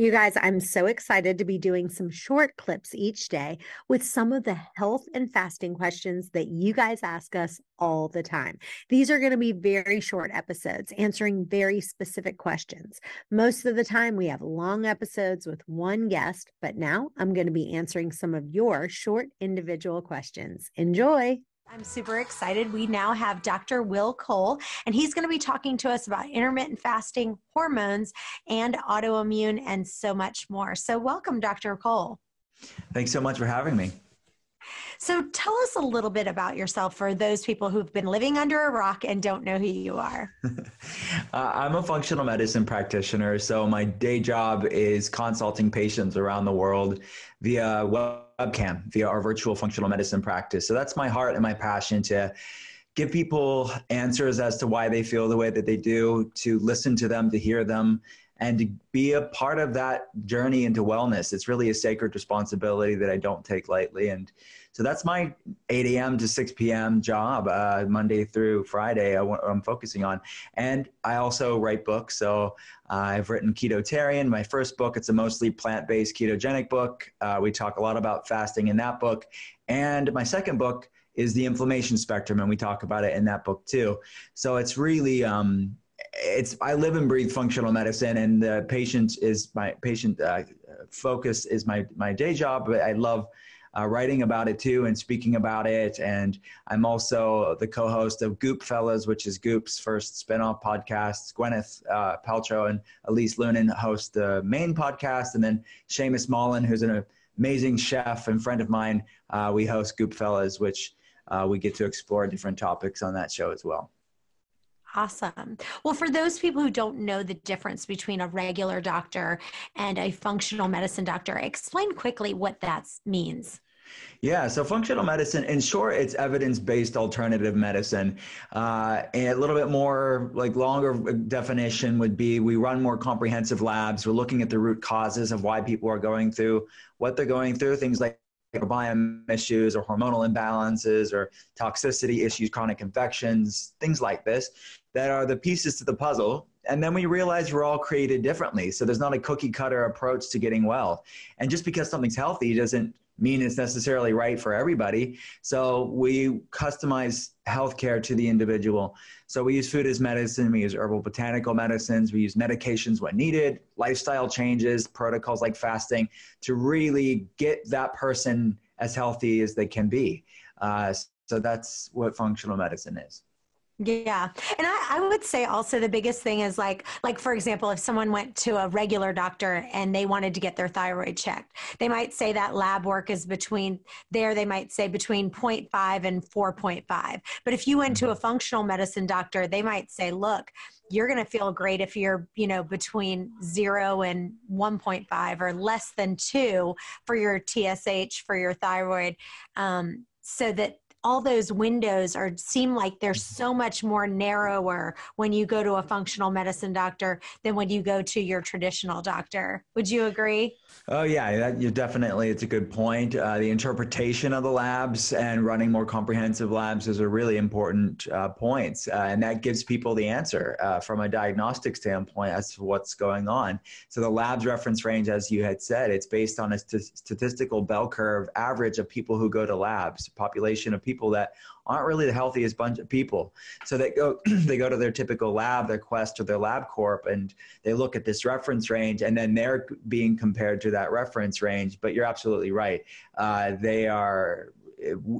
You guys, I'm so excited to be doing some short clips each day with some of the health and fasting questions that you guys ask us all the time. These are going to be very short episodes answering very specific questions. Most of the time, we have long episodes with one guest, but now I'm going to be answering some of your short individual questions. Enjoy. I'm super excited. We now have Dr. Will Cole, and he's going to be talking to us about intermittent fasting, hormones, and autoimmune, and so much more. So, welcome, Dr. Cole. Thanks so much for having me. So, tell us a little bit about yourself for those people who've been living under a rock and don't know who you are. uh, I'm a functional medicine practitioner. So, my day job is consulting patients around the world via webcam via our virtual functional medicine practice. So that's my heart and my passion to give people answers as to why they feel the way that they do, to listen to them, to hear them, and to be a part of that journey into wellness. It's really a sacred responsibility that I don't take lightly. And so that's my 8 a.m. to 6 p.m. job, uh, Monday through Friday, I, am focusing on. And I also write books. So uh, I've written Ketotarian, my first book. It's a mostly plant based ketogenic book. Uh, we talk a lot about fasting in that book. And my second book is The Inflammation Spectrum, and we talk about it in that book too. So it's really, um, it's I live and breathe functional medicine, and the patient is my patient uh, focus is my my day job. But I love uh, writing about it too and speaking about it. And I'm also the co-host of Goop Fellas, which is Goop's first spinoff podcast. Gwyneth uh, Paltrow and Elise Loehnen host the main podcast, and then Seamus Mullen, who's an amazing chef and friend of mine, uh, we host Goop Fellas, which uh, we get to explore different topics on that show as well. Awesome. Well, for those people who don't know the difference between a regular doctor and a functional medicine doctor, explain quickly what that means. Yeah, so functional medicine, in short, it's evidence-based alternative medicine. Uh, and a little bit more, like longer definition would be: we run more comprehensive labs. We're looking at the root causes of why people are going through what they're going through. Things like microbiome issues or hormonal imbalances or toxicity issues, chronic infections, things like this that are the pieces to the puzzle. And then we realize we're all created differently. So there's not a cookie cutter approach to getting well. And just because something's healthy doesn't mean it's necessarily right for everybody. So we customize healthcare to the individual. So we use food as medicine, we use herbal botanical medicines, we use medications when needed, lifestyle changes, protocols like fasting to really get that person as healthy as they can be. Uh, so that's what functional medicine is. Yeah. And I, I, would say also the biggest thing is like, like for example, if someone went to a regular doctor and they wanted to get their thyroid checked, they might say that lab work is between there, they might say between 0.5 and 4.5. But if you went to a functional medicine doctor, they might say, look, you're going to feel great if you're, you know, between zero and 1.5 or less than two for your TSH, for your thyroid. Um, so that all those windows are seem like they're mm-hmm. so much more narrower when you go to a functional medicine doctor than when you go to your traditional doctor. Would you agree? Oh yeah, that, you definitely. It's a good point. Uh, the interpretation of the labs and running more comprehensive labs is a really important uh, points, uh, and that gives people the answer uh, from a diagnostic standpoint as to what's going on. So the labs reference range, as you had said, it's based on a st- statistical bell curve average of people who go to labs, population of people people that aren't really the healthiest bunch of people. So they go they go to their typical lab, their Quest or their LabCorp, and they look at this reference range, and then they're being compared to that reference range. But you're absolutely right; uh, they are.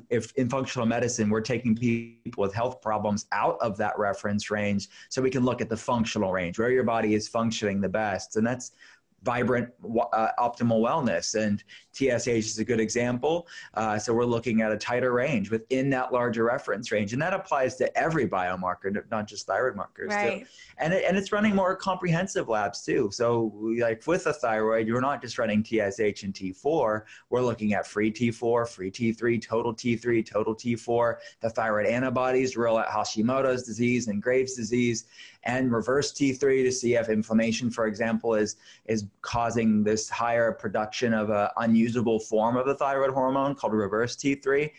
If in functional medicine we're taking people with health problems out of that reference range, so we can look at the functional range where your body is functioning the best, and that's vibrant, uh, optimal wellness. And TSH is a good example. Uh, so we're looking at a tighter range within that larger reference range. And that applies to every biomarker, not just thyroid markers. Right. Too. And, it, and it's running more comprehensive labs too. So like with a thyroid, you're not just running TSH and T4. We're looking at free T4, free T3, total T3, total T4, the thyroid antibodies rule out Hashimoto's disease and Graves' disease and reverse T3 to see if inflammation, for example, is, is causing this higher production of an unusable form of the thyroid hormone called reverse T3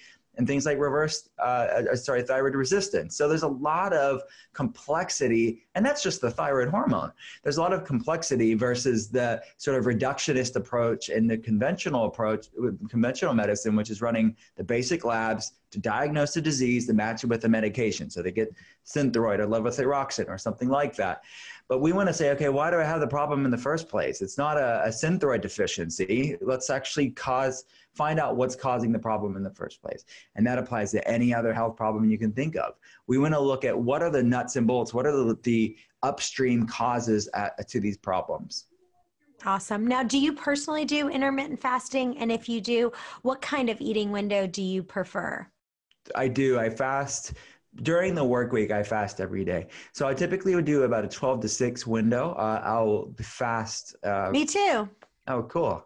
and things like reverse, uh, uh, sorry, thyroid resistance. So there's a lot of complexity, and that's just the thyroid hormone. There's a lot of complexity versus the sort of reductionist approach and the conventional approach, conventional medicine, which is running the basic labs to diagnose a disease to match it with a medication. So they get synthroid or levothyroxine or something like that. But we want to say, okay, why do I have the problem in the first place? It's not a, a synthroid deficiency. Let's actually cause find out what's causing the problem in the first place. And that applies to any other health problem you can think of. We want to look at what are the nuts and bolts, what are the, the upstream causes at, to these problems. Awesome. Now, do you personally do intermittent fasting? And if you do, what kind of eating window do you prefer? I do. I fast during the work week. I fast every day. So I typically would do about a 12 to 6 window. Uh, I'll fast. Uh, Me too. Oh, cool.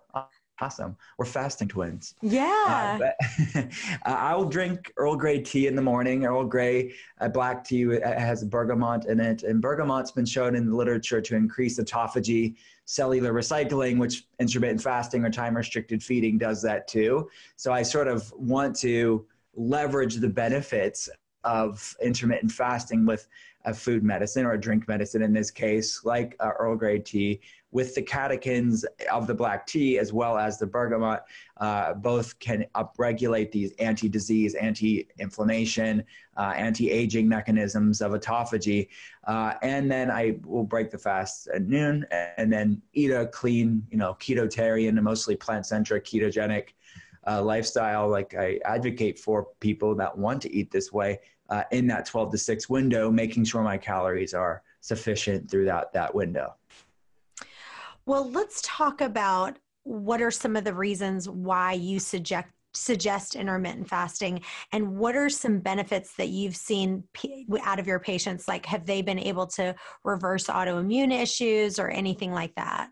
Awesome. We're fasting twins. Yeah. Uh, but I will drink Earl Grey tea in the morning. Earl Grey uh, black tea has bergamot in it. And bergamot's been shown in the literature to increase autophagy, cellular recycling, which intermittent fasting or time restricted feeding does that too. So I sort of want to leverage the benefits of intermittent fasting with a food medicine or a drink medicine in this case, like uh, Earl Grey tea, with the catechins of the black tea as well as the bergamot, uh, both can upregulate these anti-disease, anti-inflammation, uh, anti-aging mechanisms of autophagy. Uh, and then I will break the fast at noon and then eat a clean, you know, ketotarian, mostly plant-centric, ketogenic uh, lifestyle. Like I advocate for people that want to eat this way uh, in that 12 to 6 window, making sure my calories are sufficient throughout that window. Well, let's talk about what are some of the reasons why you suggest suggest intermittent fasting and what are some benefits that you've seen out of your patients like have they been able to reverse autoimmune issues or anything like that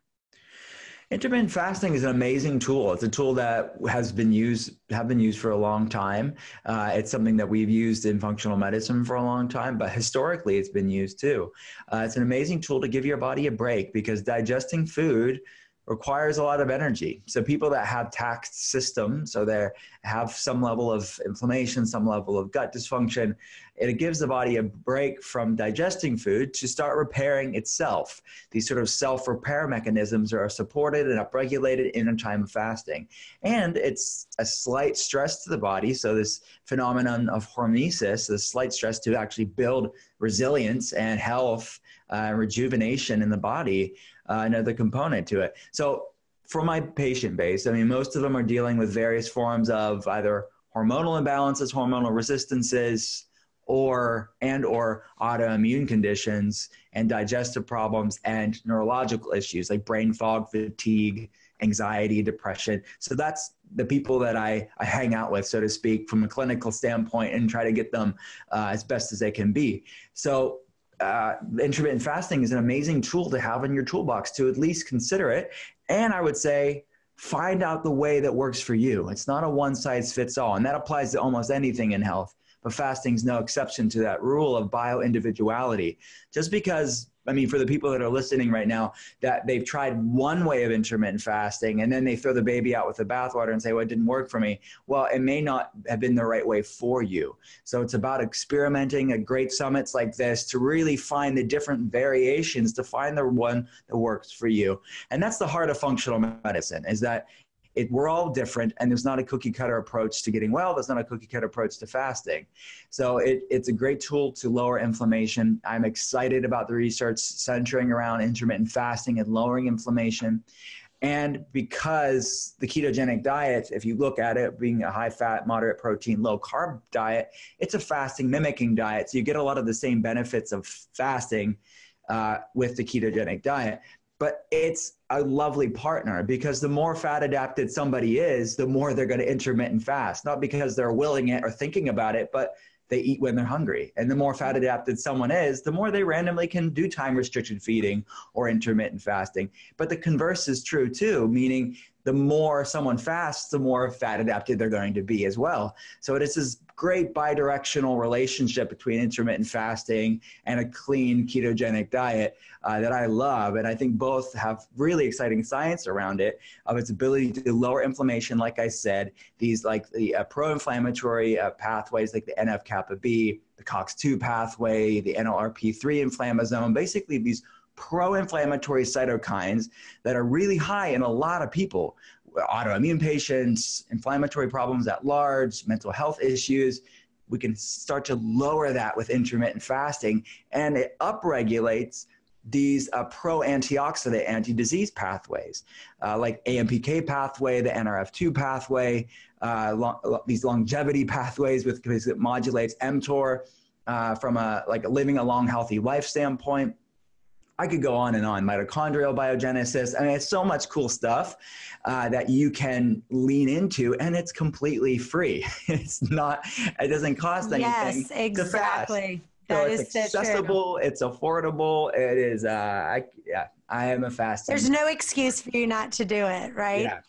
Intermittent fasting is an amazing tool. It's a tool that has been used have been used for a long time. Uh, it's something that we've used in functional medicine for a long time, but historically it's been used too. Uh, it's an amazing tool to give your body a break because digesting food requires a lot of energy. So people that have taxed systems, so they have some level of inflammation, some level of gut dysfunction, it gives the body a break from digesting food to start repairing itself. These sort of self-repair mechanisms are supported and upregulated in a time of fasting. And it's a slight stress to the body, so this phenomenon of hormesis, this slight stress to actually build resilience and health uh, rejuvenation in the body uh, another component to it. So for my patient base, I mean, most of them are dealing with various forms of either hormonal imbalances, hormonal resistances, or and or autoimmune conditions and digestive problems and neurological issues like brain fog, fatigue, anxiety, depression. So that's the people that I, I hang out with, so to speak, from a clinical standpoint and try to get them uh, as best as they can be. So uh, intermittent fasting is an amazing tool to have in your toolbox to at least consider it. And I would say, find out the way that works for you. It's not a one size fits all. And that applies to almost anything in health. But fasting is no exception to that rule of bio individuality. Just because I mean, for the people that are listening right now, that they've tried one way of intermittent fasting and then they throw the baby out with the bathwater and say, well, it didn't work for me. Well, it may not have been the right way for you. So it's about experimenting at great summits like this to really find the different variations to find the one that works for you. And that's the heart of functional medicine is that it, we're all different and there's not a cookie cutter approach to getting well there's not a cookie cutter approach to fasting so it, it's a great tool to lower inflammation i'm excited about the research centering around intermittent fasting and lowering inflammation and because the ketogenic diet, if you look at it being a high fat, moderate protein, low carb diet, it's a fasting mimicking diet. So you get a lot of the same benefits of fasting uh, with the ketogenic diet. But it's a lovely partner because the more fat adapted somebody is, the more they're going to intermittent fast, not because they're willing it or thinking about it, but they eat when they're hungry. And the more fat adapted someone is, the more they randomly can do time restricted feeding or intermittent fasting. But the converse is true too, meaning the more someone fasts, the more fat adapted they're going to be as well. So it is this great bidirectional relationship between intermittent fasting and a clean ketogenic diet uh, that I love. And I think both have really exciting science around it of its ability to lower inflammation, like I said, these like the uh, pro inflammatory uh, pathways like the NF kappa B, the COX2 pathway, the NLRP3 inflammasome, basically these pro inflammatory cytokines that are really high in a lot of people autoimmune patients, inflammatory problems at large, mental health issues. We can start to lower that with intermittent fasting, and it upregulates these uh, pro antioxidant anti disease pathways, uh, like AMPK pathway, the NRF2 pathway, uh, these longevity pathways with because it modulates mTOR uh, from a like living a long healthy life standpoint. I could go on and on. Mitochondrial biogenesis. I mean, it's so much cool stuff uh, that you can lean into, and it's completely free. it's not. It doesn't cost anything. Yes, exactly. So it's accessible. It's affordable. It is. Uh, I, yeah, I am a fast. There's no excuse for you not to do it, right? Yeah.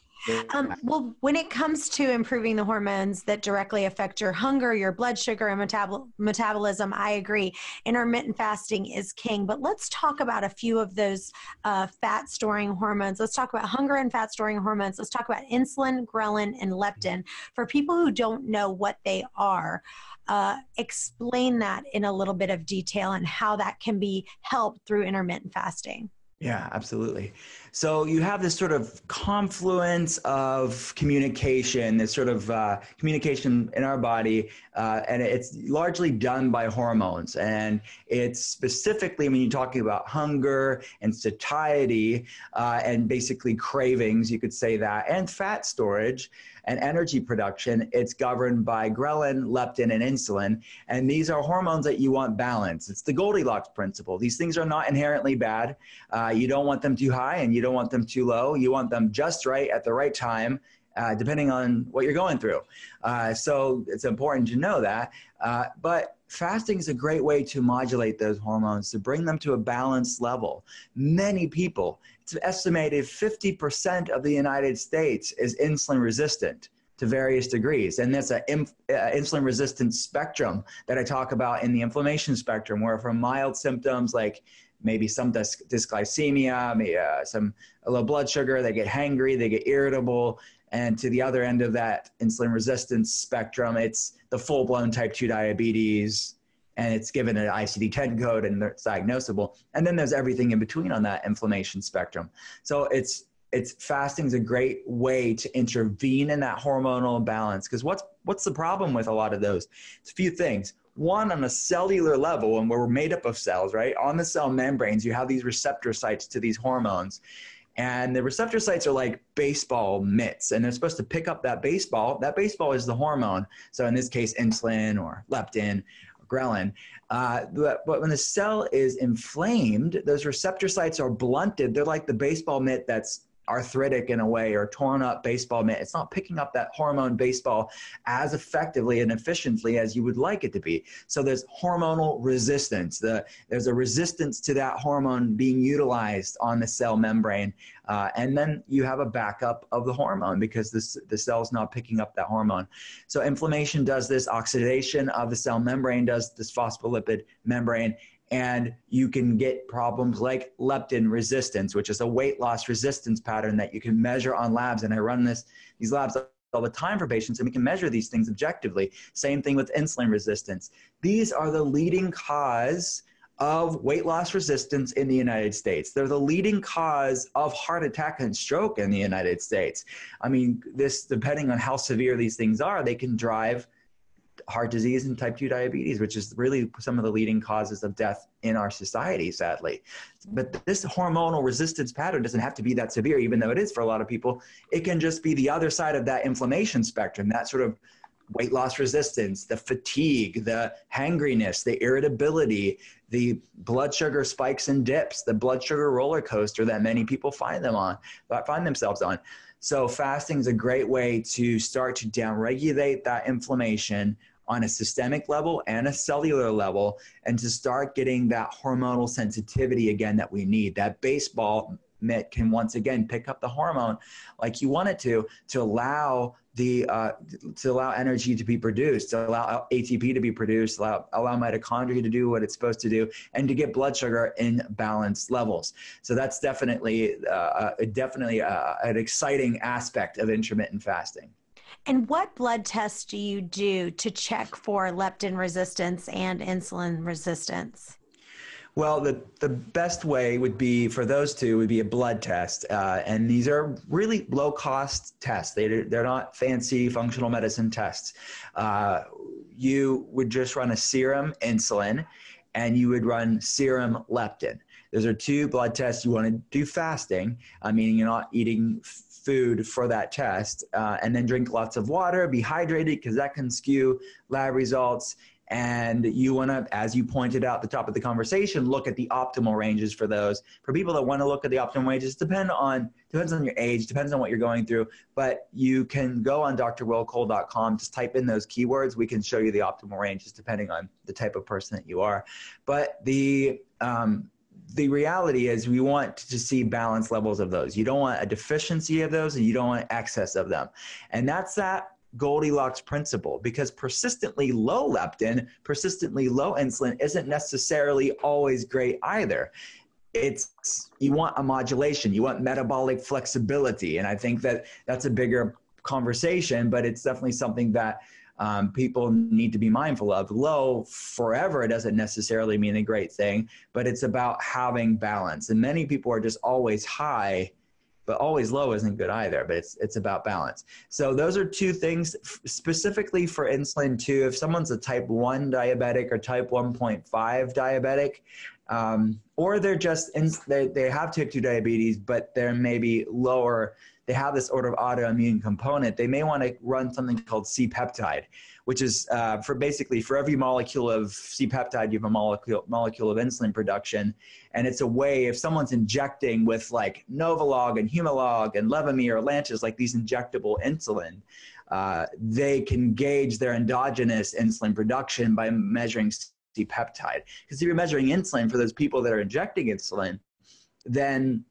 Um, well, when it comes to improving the hormones that directly affect your hunger, your blood sugar, and metabol- metabolism, I agree. Intermittent fasting is king. But let's talk about a few of those uh, fat storing hormones. Let's talk about hunger and fat storing hormones. Let's talk about insulin, ghrelin, and leptin. For people who don't know what they are, uh, explain that in a little bit of detail and how that can be helped through intermittent fasting. Yeah, absolutely. So you have this sort of confluence of communication, this sort of uh, communication in our body, uh, and it's largely done by hormones. And it's specifically when you're talking about hunger and satiety uh, and basically cravings, you could say that, and fat storage and energy production, it's governed by ghrelin, leptin, and insulin. And these are hormones that you want balanced. It's the Goldilocks principle. These things are not inherently bad. Uh, you don't want them too high and you don't want them too low. You want them just right at the right time. Uh, depending on what you're going through. Uh, so it's important to know that. Uh, but fasting is a great way to modulate those hormones, to bring them to a balanced level. Many people, it's estimated 50% of the United States is insulin resistant to various degrees. And that's an uh, insulin resistant spectrum that I talk about in the inflammation spectrum, where from mild symptoms like maybe some dys- dysglycemia, maybe, uh, some low blood sugar, they get hangry, they get irritable. And to the other end of that insulin resistance spectrum, it's the full blown type 2 diabetes, and it's given an ICD 10 code and it's diagnosable. And then there's everything in between on that inflammation spectrum. So it's it's fasting is a great way to intervene in that hormonal imbalance because what's what's the problem with a lot of those it's a few things one on a cellular level and we're made up of cells right on the cell membranes you have these receptor sites to these hormones and the receptor sites are like baseball mitts and they're supposed to pick up that baseball that baseball is the hormone so in this case insulin or leptin ghrelin. Uh, but, but when the cell is inflamed, those receptor sites are blunted. They're like the baseball mitt that's arthritic in a way or torn up baseball mitt. It's not picking up that hormone baseball as effectively and efficiently as you would like it to be. So there's hormonal resistance. The, there's a resistance to that hormone being utilized on the cell membrane. Uh, and then you have a backup of the hormone because this, the cell's not picking up that hormone. So inflammation does this, oxidation of the cell membrane does this phospholipid membrane, and you can get problems like leptin resistance, which is a weight loss resistance pattern that you can measure on labs. And I run this these labs all the time for patients, and we can measure these things objectively. Same thing with insulin resistance. These are the leading cause of weight loss resistance in the United States. They're the leading cause of heart attack and stroke in the United States. I mean, this depending on how severe these things are, they can drive heart disease and type 2 diabetes, which is really some of the leading causes of death in our society, sadly. But this hormonal resistance pattern doesn't have to be that severe, even though it is for a lot of people. It can just be the other side of that inflammation spectrum, that sort of weight loss resistance, the fatigue, the hangriness, the irritability, the blood sugar spikes and dips, the blood sugar roller coaster that many people find them on, find themselves on. So fasting is a great way to start to downregulate that inflammation on a systemic level and a cellular level and to start getting that hormonal sensitivity again that we need. That baseball mitt can once again pick up the hormone like you want it to to allow the uh, to allow energy to be produced, to allow ATP to be produced, allow, allow mitochondria to do what it's supposed to do, and to get blood sugar in balanced levels. So that's definitely uh, uh definitely uh, an exciting aspect of intermittent fasting. And what blood tests do you do to check for leptin resistance and insulin resistance? Well, the, the best way would be for those two would be a blood test. Uh, and these are really low cost tests. They, they're not fancy functional medicine tests. Uh, you would just run a serum insulin and you would run serum leptin. Those are two blood tests you want to do fasting, uh, meaning you're not eating food for that test, uh, and then drink lots of water, be hydrated because that can skew lab results. And you want to, as you pointed out at the top of the conversation, look at the optimal ranges for those. For people that want to look at the optimal ranges, depend on depends on your age, depends on what you're going through. But you can go on drwillcole.com, just type in those keywords. We can show you the optimal ranges depending on the type of person that you are. But the um, the reality is we want to see balanced levels of those. You don't want a deficiency of those and you don't want excess of them. And that's that Goldilocks principle because persistently low leptin, persistently low insulin isn't necessarily always great either. It's you want a modulation, you want metabolic flexibility, and I think that that's a bigger conversation, but it's definitely something that um, people need to be mindful of. Low forever doesn't necessarily mean a great thing, but it's about having balance. And many people are just always high but always low isn't good either but it's it's about balance so those are two things specifically for insulin too if someone's a type 1 diabetic or type 1.5 diabetic um, or they're just in, they, they have type 2 diabetes but they're maybe lower they have this sort of autoimmune component they may want to run something called c-peptide which is uh, for basically for every molecule of C-peptide, you have a molecule molecule of insulin production, and it's a way if someone's injecting with like Novolog and Humalog and Levemir or Lantus, like these injectable insulin, uh, they can gauge their endogenous insulin production by measuring C-peptide. Because if you're measuring insulin for those people that are injecting insulin, then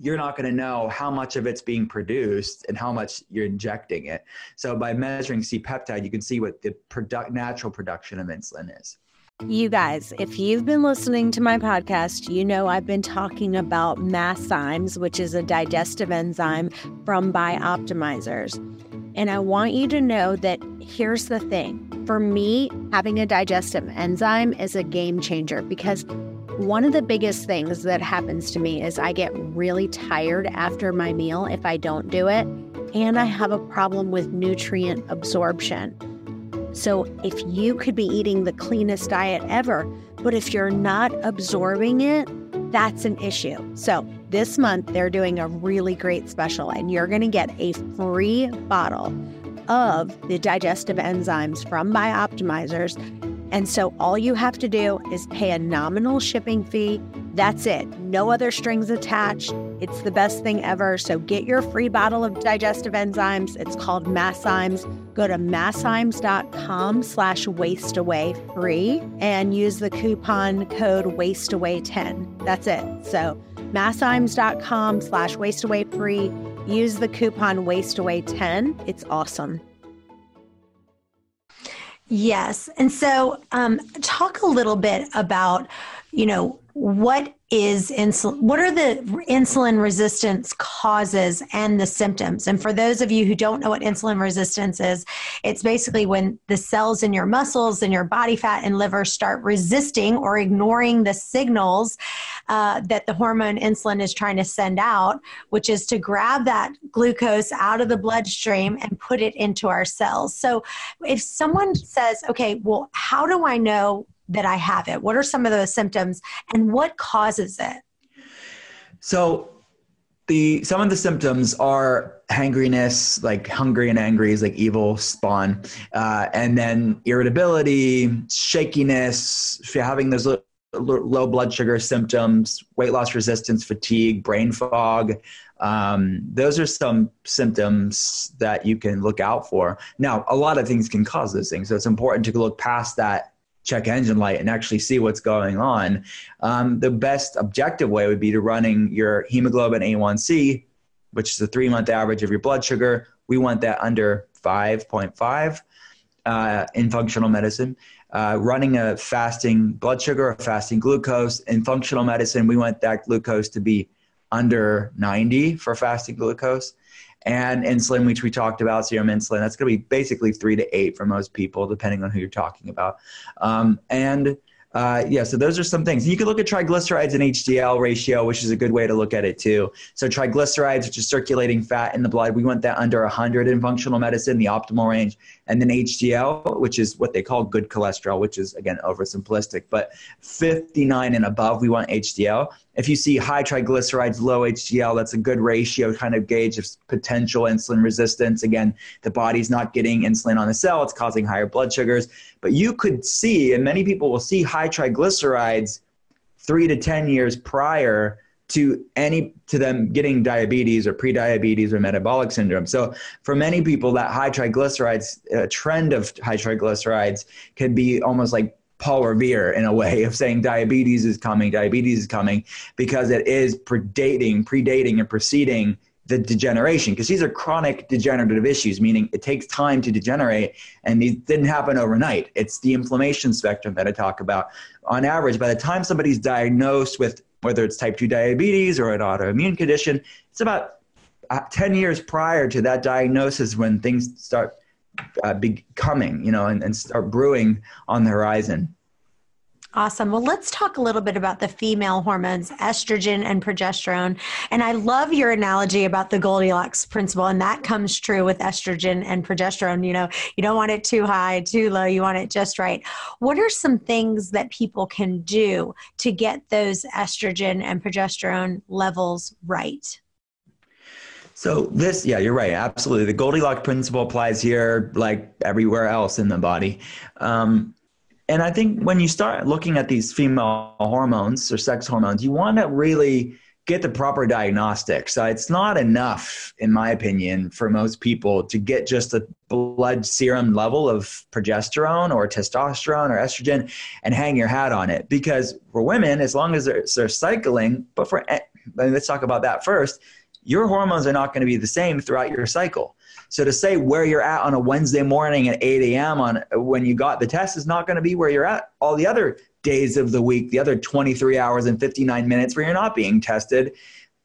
you're not going to know how much of it's being produced and how much you're injecting it. So by measuring C-peptide, you can see what the natural production of insulin is. You guys, if you've been listening to my podcast, you know I've been talking about Masszymes, which is a digestive enzyme from Bioptimizers. And I want you to know that here's the thing for me, having a digestive enzyme is a game changer because one of the biggest things that happens to me is I get really tired after my meal if I don't do it, and I have a problem with nutrient absorption. So, if you could be eating the cleanest diet ever, but if you're not absorbing it, that's an issue. So, this month they're doing a really great special, and you're going to get a free bottle of the digestive enzymes from Bioptimizers and so all you have to do is pay a nominal shipping fee. That's it. No other strings attached. It's the best thing ever. So get your free bottle of digestive enzymes. It's called Masszymes. Go to masszymes.com slash waistaway free and use the coupon code waistaway10. That's it. So masszymes.com slash waistaway free. Use the coupon waistaway10. It's awesome. Yes. And so, um, talk a little bit about, you know, what is insulin what are the insulin resistance causes and the symptoms? And for those of you who don't know what insulin resistance is it's basically when the cells in your muscles and your body fat and liver start resisting or ignoring the signals uh, that the hormone insulin is trying to send out which is to grab that glucose out of the bloodstream and put it into our cells. So if someone says okay well how do i know that I have it? What are some of those symptoms and what causes it? So, the some of the symptoms are hangriness, like hungry and angry is like evil spawn, uh, and then irritability, shakiness. If you're having those low, low blood sugar symptoms, weight loss resistance, fatigue, brain fog, um, those are some symptoms that you can look out for. Now, a lot of things can cause those things, so it's important to look past that check engine light and actually see what's going on. Um, the best objective way would be to running your hemoglobin A1C, which is the three month average of your blood sugar. We want that under 5.5 uh, in functional medicine. Uh, running a fasting blood sugar, a fasting glucose. In functional medicine, we want that glucose to be under 90 for fasting glucose and insulin, which we talked about, serum insulin. That's going to be basically three to eight for most people, depending on who you're talking about. Um, and uh, yeah, so those are some things. You can look at triglycerides and HDL ratio, which is a good way to look at it too. So triglycerides, which is circulating fat in the blood, we want that under 100 in functional medicine, the optimal range. And then HDL, which is what they call good cholesterol, which is again oversimplistic, but 59 and above, we want HDL. If you see high triglycerides, low HDL, that's a good ratio kind of gauge of potential insulin resistance. Again, the body's not getting insulin on the cell, it's causing higher blood sugars. But you could see, and many people will see high triglycerides three to 10 years prior to any to them getting diabetes or pre-diabetes or metabolic syndrome so for many people that high triglycerides uh, trend of high triglycerides can be almost like Paul Revere in a way of saying diabetes is coming, diabetes is coming, because it is predating, predating, and preceding the degeneration. Because these are chronic degenerative issues, meaning it takes time to degenerate, and these didn't happen overnight. It's the inflammation spectrum that I talk about. On average, by the time somebody's diagnosed with whether it's type 2 diabetes or an autoimmune condition, it's about uh, 10 years prior to that diagnosis when things start uh, becoming, you know, and, and start brewing on the horizon. Awesome. Well, let's talk a little bit about the female hormones, estrogen and progesterone. And I love your analogy about the Goldilocks principle. And that comes true with estrogen and progesterone. You know, you don't want it too high, too low. You want it just right. What are some things that people can do to get those estrogen and progesterone levels right? So this, yeah, you're right. Absolutely, the Goldilocks principle applies here, like everywhere else in the body. Um, and I think when you start looking at these female hormones or sex hormones, you want to really get the proper diagnostic. So uh, it's not enough, in my opinion, for most people to get just a blood serum level of progesterone or testosterone or estrogen and hang your hat on it. Because for women, as long as they're, they're cycling, but for eh, let's talk about that first your hormones are not going to be the same throughout your cycle. So to say where you're at on a Wednesday morning at 8 a.m. on when you got the test is not going to be where you're at all the other days of the week, the other 23 hours and 59 minutes where you're not being tested,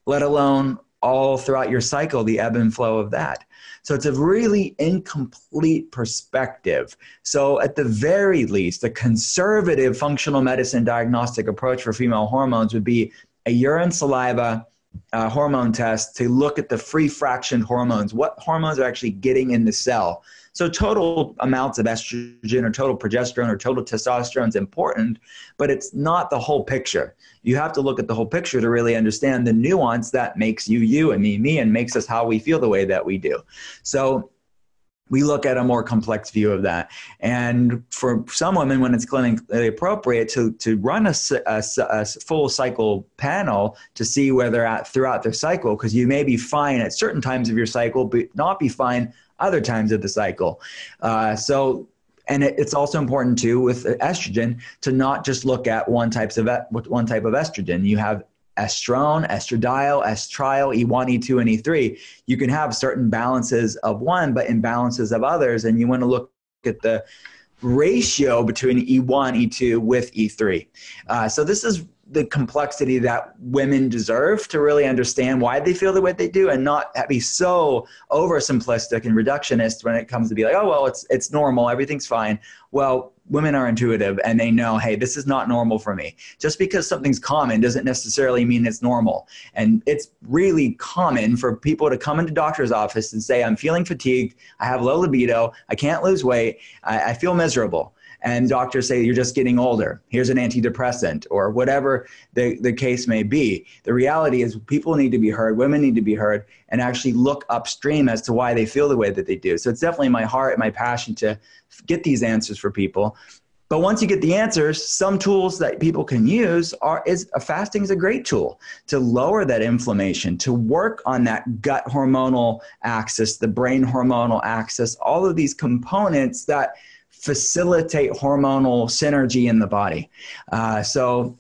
let alone all throughout your cycle, the ebb and flow of that. So it's a really incomplete perspective. So, at the very least, a conservative functional medicine diagnostic approach for female hormones would be a urine saliva uh, hormone test to look at the free fraction hormones, what hormones are actually getting in the cell. So total amounts of estrogen or total progesterone or total testosterone is important, but it's not the whole picture. You have to look at the whole picture to really understand the nuance that makes you you and me me and makes us how we feel the way that we do. So we look at a more complex view of that. And for some women, when it's clinically appropriate to, to run a, a, a full cycle panel to see where they're at throughout their cycle, because you may be fine at certain times of your cycle, but not be fine other times of the cycle. Uh, so and it's also important too with estrogen to not just look at one types of one type of estrogen. You have estrone, estradiol, estriol, E1, E2, and E3. You can have certain balances of one, but imbalances of others, and you want to look at the ratio between E1, E2 with E3. Uh, so this is the complexity that women deserve to really understand why they feel the way they do and not be so oversimplistic and reductionist when it comes to be like, oh well, it's it's normal, everything's fine. Well, women are intuitive and they know, hey, this is not normal for me. Just because something's common doesn't necessarily mean it's normal. And it's really common for people to come into doctor's office and say, I'm feeling fatigued, I have low libido, I can't lose weight, I, I feel miserable and doctors say you're just getting older. Here's an antidepressant or whatever the, the case may be. The reality is people need to be heard, women need to be heard, and actually look upstream as to why they feel the way that they do. So it's definitely my heart and my passion to get these answers for people. But once you get the answers, some tools that people can use are is fasting is a great tool to lower that inflammation, to work on that gut hormonal axis, the brain hormonal axis, all of these components that facilitate hormonal synergy in the body. Uh, so,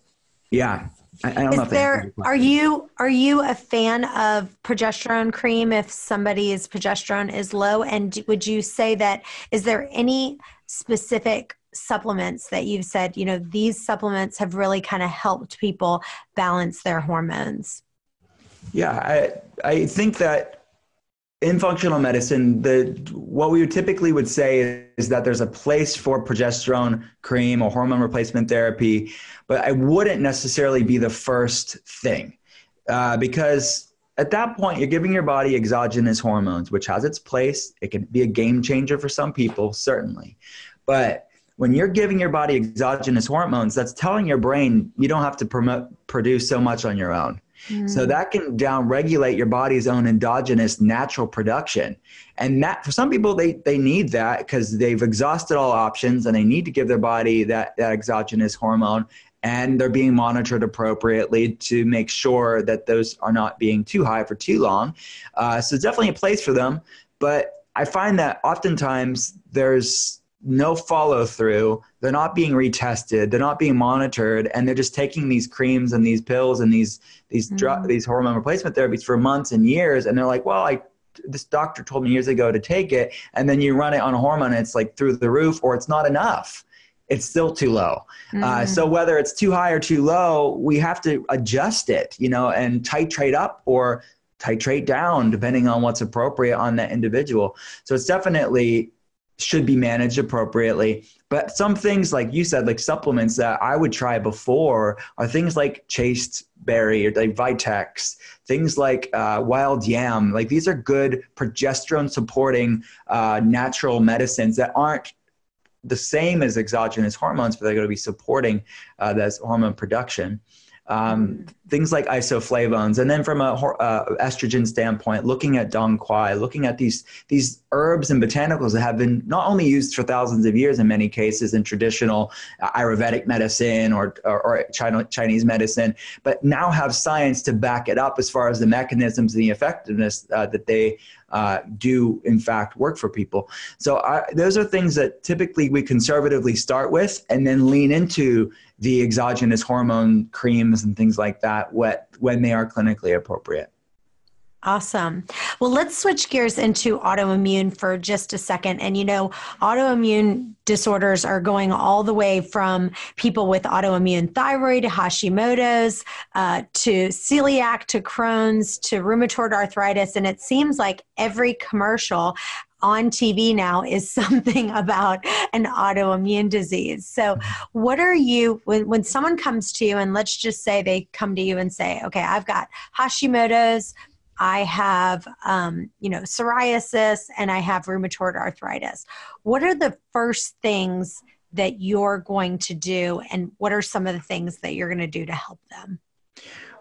yeah, I, I don't is know. there are you are you a fan of progesterone cream if somebody's progesterone is low? And would you say that is there any specific supplements that you've said, you know, these supplements have really kind of helped people balance their hormones? Yeah, I I think that in functional medicine, the what we typically would say is that there's a place for progesterone cream or hormone replacement therapy, but I wouldn't necessarily be the first thing uh, because at that point you're giving your body exogenous hormones, which has its place. It can be a game changer for some people, certainly, but when you're giving your body exogenous hormones, that's telling your brain you don't have to promote, produce so much on your own. Mm. So that can down regulate your body's own endogenous natural production. And that for some people they they need that because they've exhausted all options and they need to give their body that, that exogenous hormone and they're being monitored appropriately to make sure that those are not being too high for too long. Uh, so it's definitely a place for them. But I find that oftentimes there's no follow through. They're not being retested. They're not being monitored, and they're just taking these creams and these pills and these these mm-hmm. drug these hormone replacement therapies for months and years. And they're like, well, I this doctor told me years ago to take it, and then you run it on a hormone, and it's like through the roof, or it's not enough. It's still too low. Uh, mm-hmm. Uh, so whether it's too high or too low, we have to adjust it, you know, and titrate up or titrate down depending on what's appropriate on that individual. So it's definitely should be managed appropriately. But some things, like you said, like supplements that I would try before are things like chaste berry or like Vitex, things like uh, wild yam. Like these are good progesterone supporting uh, natural medicines that aren't the same as exogenous hormones, but they're going to be supporting uh, this hormone production um, things like isoflavones, and then from a uh, estrogen standpoint, looking at dong quai, looking at these these herbs and botanicals that have been not only used for thousands of years in many cases in traditional uh, Ayurvedic medicine or, or, or China, Chinese medicine, but now have science to back it up as far as the mechanisms and the effectiveness uh, that they uh, do in fact work for people. So I, those are things that typically we conservatively start with and then lean into the exogenous hormone creams and things like that when they are clinically appropriate. Awesome. Well, let's switch gears into autoimmune for just a second. And you know, autoimmune disorders are going all the way from people with autoimmune thyroid, Hashimoto's, uh, to celiac, to Crohn's, to rheumatoid arthritis. And it seems like every commercial on TV now is something about an autoimmune disease. So, what are you, when, when someone comes to you, and let's just say they come to you and say, okay, I've got Hashimoto's, I have, um, you know, psoriasis, and I have rheumatoid arthritis. What are the first things that you're going to do, and what are some of the things that you're going to do to help them?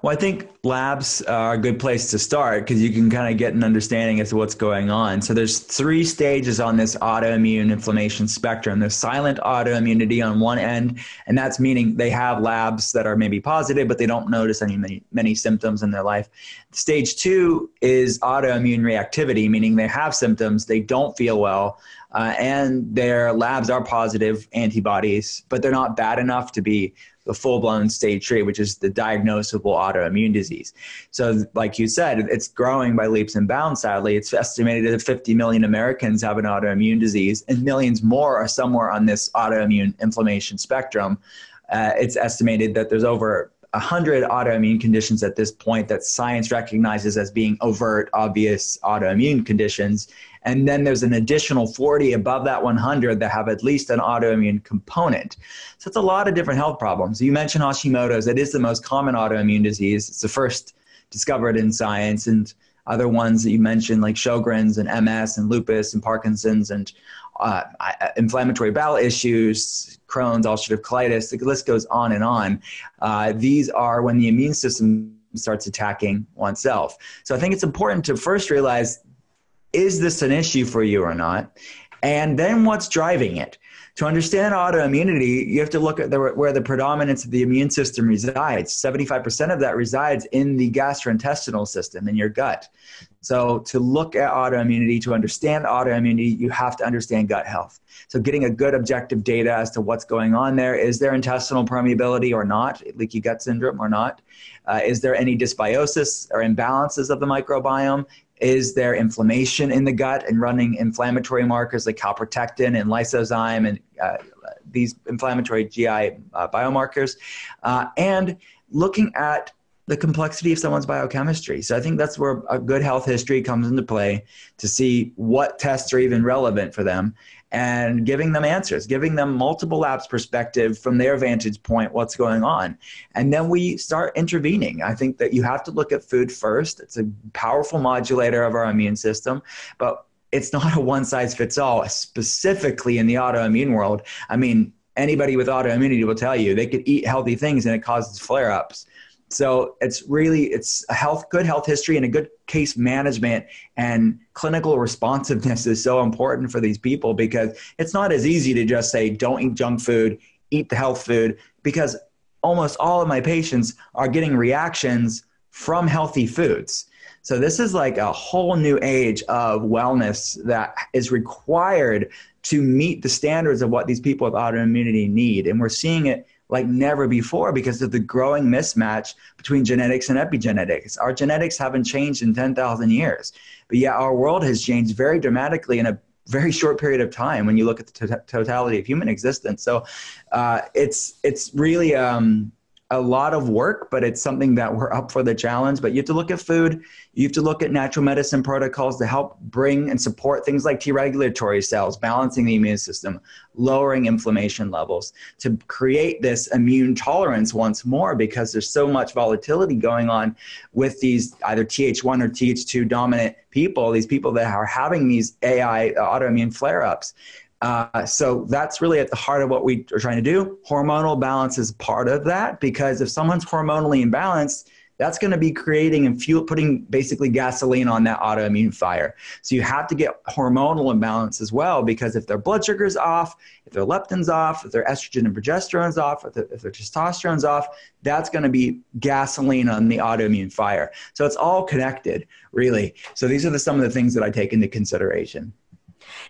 Well, I think labs are a good place to start because you can kind of get an understanding as to what's going on. So there's three stages on this autoimmune inflammation spectrum. There's silent autoimmunity on one end, and that's meaning they have labs that are maybe positive, but they don't notice any many, many symptoms in their life. Stage two is autoimmune reactivity, meaning they have symptoms, they don't feel well, uh, and their labs are positive antibodies, but they're not bad enough to be the full blown stage three, which is the diagnosable autoimmune disease. So, like you said, it's growing by leaps and bounds, sadly. It's estimated that 50 million Americans have an autoimmune disease, and millions more are somewhere on this autoimmune inflammation spectrum. Uh, it's estimated that there's over 100 autoimmune conditions at this point that science recognizes as being overt, obvious autoimmune conditions. And then there's an additional 40 above that 100 that have at least an autoimmune component. So it's a lot of different health problems. You mentioned Hashimoto's. It is the most common autoimmune disease. It's the first discovered in science. And other ones that you mentioned, like Sjogren's and MS and lupus and Parkinson's and uh, inflammatory bowel issues, Crohn's, ulcerative colitis, the list goes on and on. Uh, these are when the immune system starts attacking oneself. So I think it's important to first realize is this an issue for you or not? And then what's driving it? To understand autoimmunity, you have to look at the, where the predominance of the immune system resides. 75% of that resides in the gastrointestinal system, in your gut. So, to look at autoimmunity, to understand autoimmunity, you have to understand gut health. So, getting a good objective data as to what's going on there is there intestinal permeability or not, leaky gut syndrome or not? Uh, is there any dysbiosis or imbalances of the microbiome? Is there inflammation in the gut and running inflammatory markers like calprotectin and lysozyme and uh, these inflammatory GI uh, biomarkers? Uh, and looking at the complexity of someone's biochemistry. So I think that's where a good health history comes into play to see what tests are even relevant for them and giving them answers, giving them multiple labs perspective from their vantage point, what's going on. And then we start intervening. I think that you have to look at food first. It's a powerful modulator of our immune system, but it's not a one size fits all, specifically in the autoimmune world. I mean, anybody with autoimmunity will tell you they could eat healthy things and it causes flare ups so it's really it's a health good health history and a good case management and clinical responsiveness is so important for these people because it's not as easy to just say don't eat junk food, eat the health food because almost all of my patients are getting reactions from healthy foods. So this is like a whole new age of wellness that is required to meet the standards of what these people with autoimmunity need and we're seeing it like never before because of the growing mismatch between genetics and epigenetics. Our genetics haven't changed in 10,000 years, but yet our world has changed very dramatically in a very short period of time when you look at the to- totality of human existence. So uh, it's it's really um, a lot of work, but it's something that we're up for the challenge. But you have to look at food. You have to look at natural medicine protocols to help bring and support things like T regulatory cells, balancing the immune system, lowering inflammation levels, to create this immune tolerance once more because there's so much volatility going on with these either Th1 or Th2 dominant people, these people that are having these AI autoimmune flare ups. Uh, so that's really at the heart of what we are trying to do. Hormonal balance is part of that because if someone's hormonally imbalanced, that's going to be creating and fuel, putting basically gasoline on that autoimmune fire. So you have to get hormonal imbalance as well because if their blood sugar's off, if their leptin's off, if their estrogen and progesterone's off, if, if their testosterone's off, that's going to be gasoline on the autoimmune fire. So it's all connected, really. So these are the, some of the things that I take into consideration.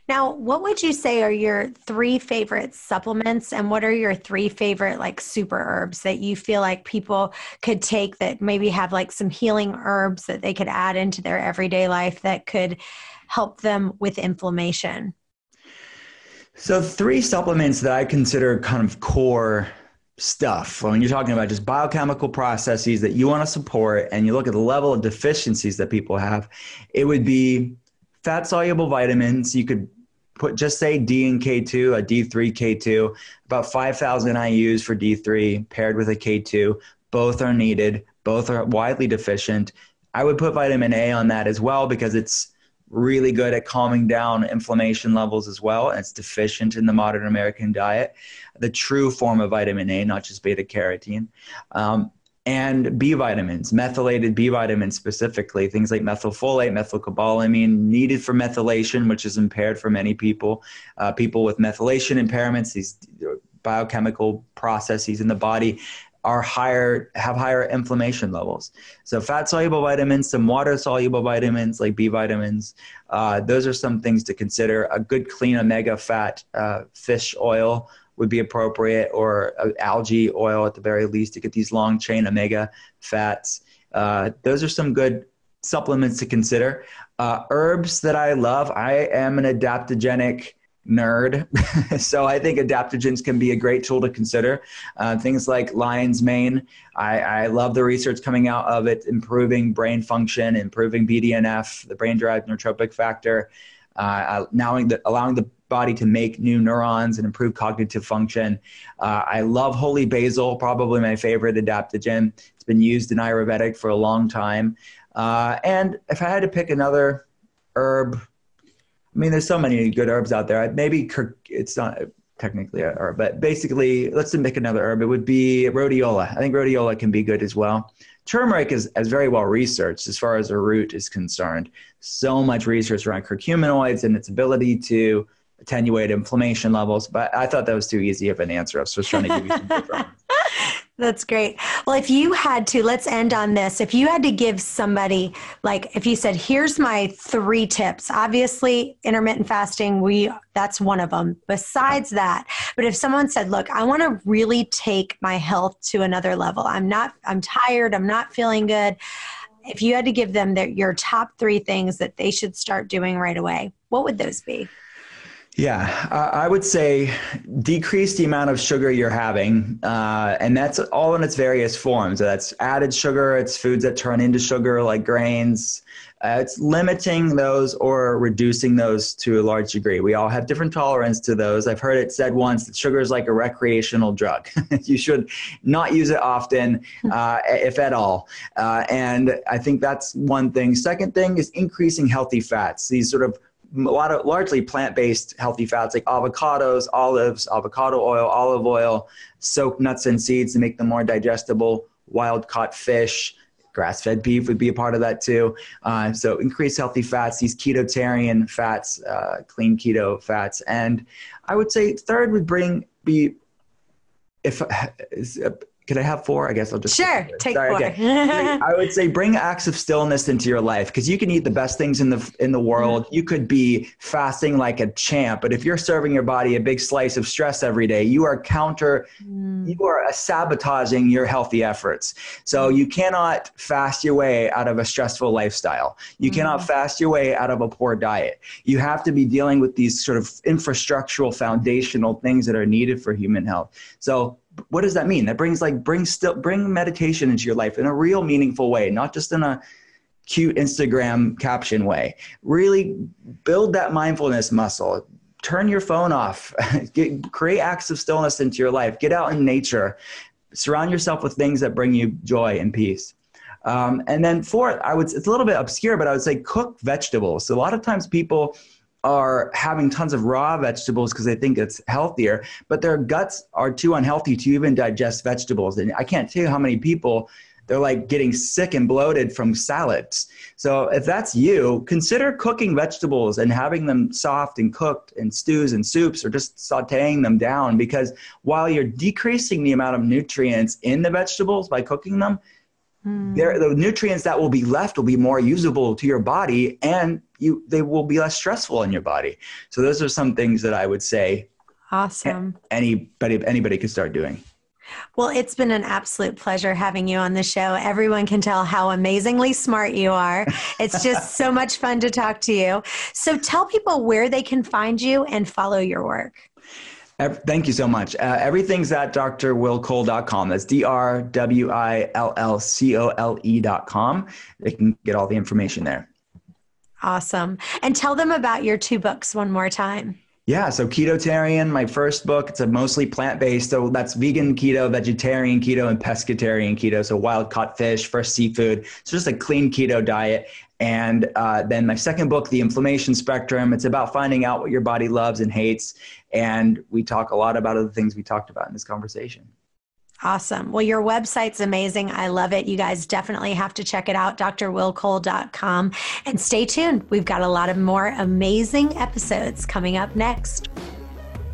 Now, what would you say are your three favorite supplements and what are your three favorite like super herbs that you feel like people could take that maybe have like some healing herbs that they could add into their everyday life that could help them with inflammation? So, three supplements that I consider kind of core stuff when you're talking about just biochemical processes that you want to support and you look at the level of deficiencies that people have, it would be fat soluble vitamins. You could put just say D and K2, a D3 K2, about 5,000 IUs for D3 paired with a K2. Both are needed, both are widely deficient. I would put vitamin A on that as well because it's really good at calming down inflammation levels as well. And it's deficient in the modern American diet. The true form of vitamin A, not just beta carotene. Um, and B vitamins, methylated B vitamins specifically, things like methylfolate, methylcobalamin, needed for methylation, which is impaired for many people. Uh, people with methylation impairments, these biochemical processes in the body are higher have higher inflammation levels so fat soluble vitamins some water soluble vitamins like b vitamins uh, those are some things to consider a good clean omega fat uh, fish oil would be appropriate, or uh, algae oil at the very least to get these long chain omega fats. Uh, those are some good supplements to consider. Uh, herbs that I love, I am an adaptogenic nerd. so I think adaptogens can be a great tool to consider. Uh, things like lion's mane, I, I, love the research coming out of it, improving brain function, improving BDNF, the brain derived neurotrophic factor. uh, allowing the allowing the body to make new neurons and improve cognitive function. Uh, I love holy basil, probably my favorite adaptogen. It's been used in Ayurvedic for a long time. Uh, and if I had to pick another herb, I mean, there's so many good herbs out there. Maybe it's not technically a herb, but basically, let's pick another herb. It would be rhodiola. I think rhodiola can be good as well. Turmeric is, is very well researched as far as a root is concerned. So much research around curcuminoids and its ability to attenuate inflammation levels. But I thought that was too easy of an answer. I was just trying to give you some different That's great. Well, if you had to, let's end on this. If you had to give somebody, like, if you said, "Here's my three tips," obviously, intermittent fasting, we that's one of them. Besides that, but if someone said, "Look, I want to really take my health to another level. I'm not. I'm tired. I'm not feeling good." If you had to give them their, your top three things that they should start doing right away, what would those be? Yeah, I would say decrease the amount of sugar you're having, uh, and that's all in its various forms. That's added sugar, it's foods that turn into sugar like grains. Uh, it's limiting those or reducing those to a large degree. We all have different tolerance to those. I've heard it said once that sugar is like a recreational drug. you should not use it often, uh, if at all. Uh, and I think that's one thing. Second thing is increasing healthy fats. These sort of of largely plant-based healthy fats like avocados, olives, avocado oil, olive oil, soaked nuts and seeds to make them more digestible, wild caught fish, grass-fed beef would be a part of that too. Uh, so increase healthy fats, these ketotarian fats, uh, clean keto fats, and I would say third would bring be if could I have four? I guess I'll just sure take Sorry, four. Okay. I would say bring acts of stillness into your life because you can eat the best things in the in the world. Mm-hmm. You could be fasting like a champ, but if you're serving your body a big slice of stress every day, you are counter, mm. you are sabotaging your healthy efforts. So mm. you cannot fast your way out of a stressful lifestyle. You mm. cannot fast your way out of a poor diet. You have to be dealing with these sort of infrastructural, foundational things that are needed for human health. So what does that mean? That brings like bring still bring meditation into your life in a real meaningful way, not just in a cute Instagram caption way. Really build that mindfulness muscle. Turn your phone off. Get, create acts of stillness into your life. Get out in nature. Surround yourself with things that bring you joy and peace. Um, and then fourth, I would it's a little bit obscure, but I would say cook vegetables. So a lot of times people are having tons of raw vegetables because they think it's healthier, but their guts are too unhealthy to even digest vegetables. And I can't tell you how many people they're like getting sick and bloated from salads. So if that's you, consider cooking vegetables and having them soft and cooked in stews and soups or just sauteing them down because while you're decreasing the amount of nutrients in the vegetables by cooking them, Mm. the nutrients that will be left will be more usable to your body and you they will be less stressful in your body. So those are some things that I would say awesome anybody anybody could start doing. Well, it's been an absolute pleasure having you on the show. Everyone can tell how amazingly smart you are. It's just so much fun to talk to you. So tell people where they can find you and follow your work. Thank you so much. Uh, everything's at drwillcole.com. That's D R W I L L C O L E.com. They can get all the information there. Awesome. And tell them about your two books one more time. Yeah, so Ketotarian, my first book, it's a mostly plant based. So that's vegan keto, vegetarian keto, and pescatarian keto. So wild caught fish, fresh seafood. So just a clean keto diet. And uh, then my second book, The Inflammation Spectrum, it's about finding out what your body loves and hates. And we talk a lot about other things we talked about in this conversation. Awesome. Well, your website's amazing. I love it. You guys definitely have to check it out, drwillcole.com. And stay tuned. We've got a lot of more amazing episodes coming up next.